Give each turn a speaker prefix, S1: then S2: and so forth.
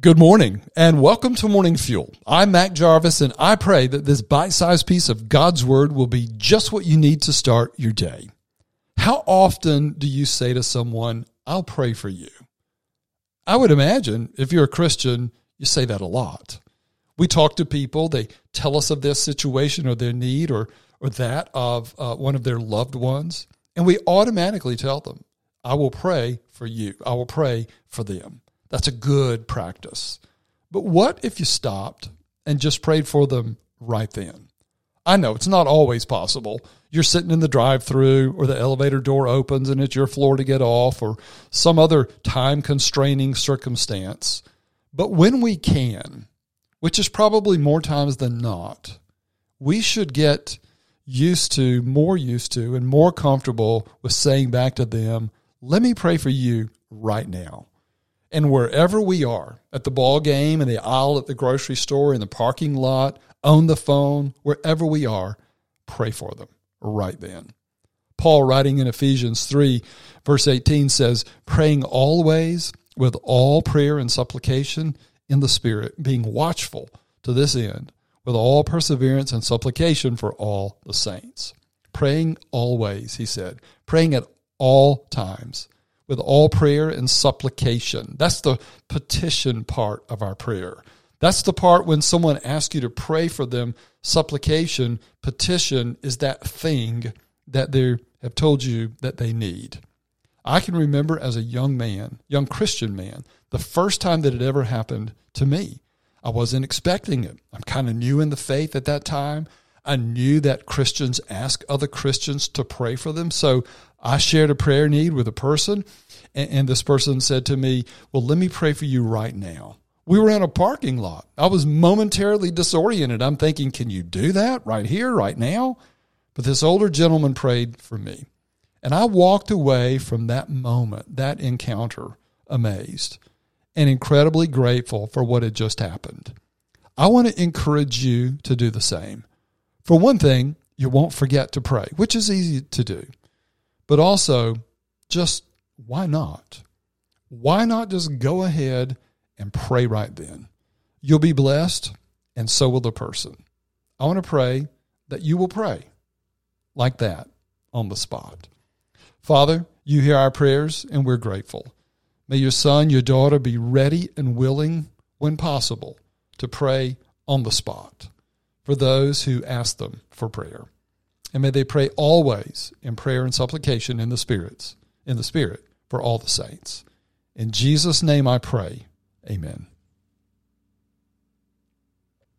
S1: Good morning and welcome to Morning Fuel. I'm Mac Jarvis and I pray that this bite sized piece of God's Word will be just what you need to start your day. How often do you say to someone, I'll pray for you? I would imagine if you're a Christian, you say that a lot. We talk to people, they tell us of their situation or their need or, or that of uh, one of their loved ones, and we automatically tell them, I will pray for you. I will pray for them. That's a good practice. But what if you stopped and just prayed for them right then? I know it's not always possible. You're sitting in the drive through or the elevator door opens and it's your floor to get off or some other time constraining circumstance. But when we can, which is probably more times than not, we should get used to, more used to, and more comfortable with saying back to them, Let me pray for you right now. And wherever we are, at the ball game, in the aisle at the grocery store, in the parking lot, on the phone, wherever we are, pray for them right then. Paul, writing in Ephesians 3, verse 18, says, Praying always with all prayer and supplication in the Spirit, being watchful to this end, with all perseverance and supplication for all the saints. Praying always, he said, praying at all times with all prayer and supplication. That's the petition part of our prayer. That's the part when someone asks you to pray for them. Supplication, petition is that thing that they have told you that they need. I can remember as a young man, young Christian man, the first time that it ever happened to me. I wasn't expecting it. I'm kind of new in the faith at that time. I knew that Christians ask other Christians to pray for them. So I shared a prayer need with a person, and, and, this person said to me, Well, let me pray for you right now. We were in a parking lot. I was momentarily disoriented. I'm thinking, Can you do that right here, right now? But this older gentleman prayed for me. And I walked away from that moment, that encounter, amazed and incredibly grateful for what had just happened. I want to encourage you to do the same. For one thing, you won't forget to pray, which is easy to do. But also, just why not? Why not just go ahead and pray right then? You'll be blessed, and so will the person. I want to pray that you will pray like that on the spot. Father, you hear our prayers, and we're grateful. May your son, your daughter be ready and willing, when possible, to pray on the spot for those who ask them for prayer. And may they pray always in prayer and supplication in the spirits, in the spirit for all the saints. In Jesus' name I pray. Amen.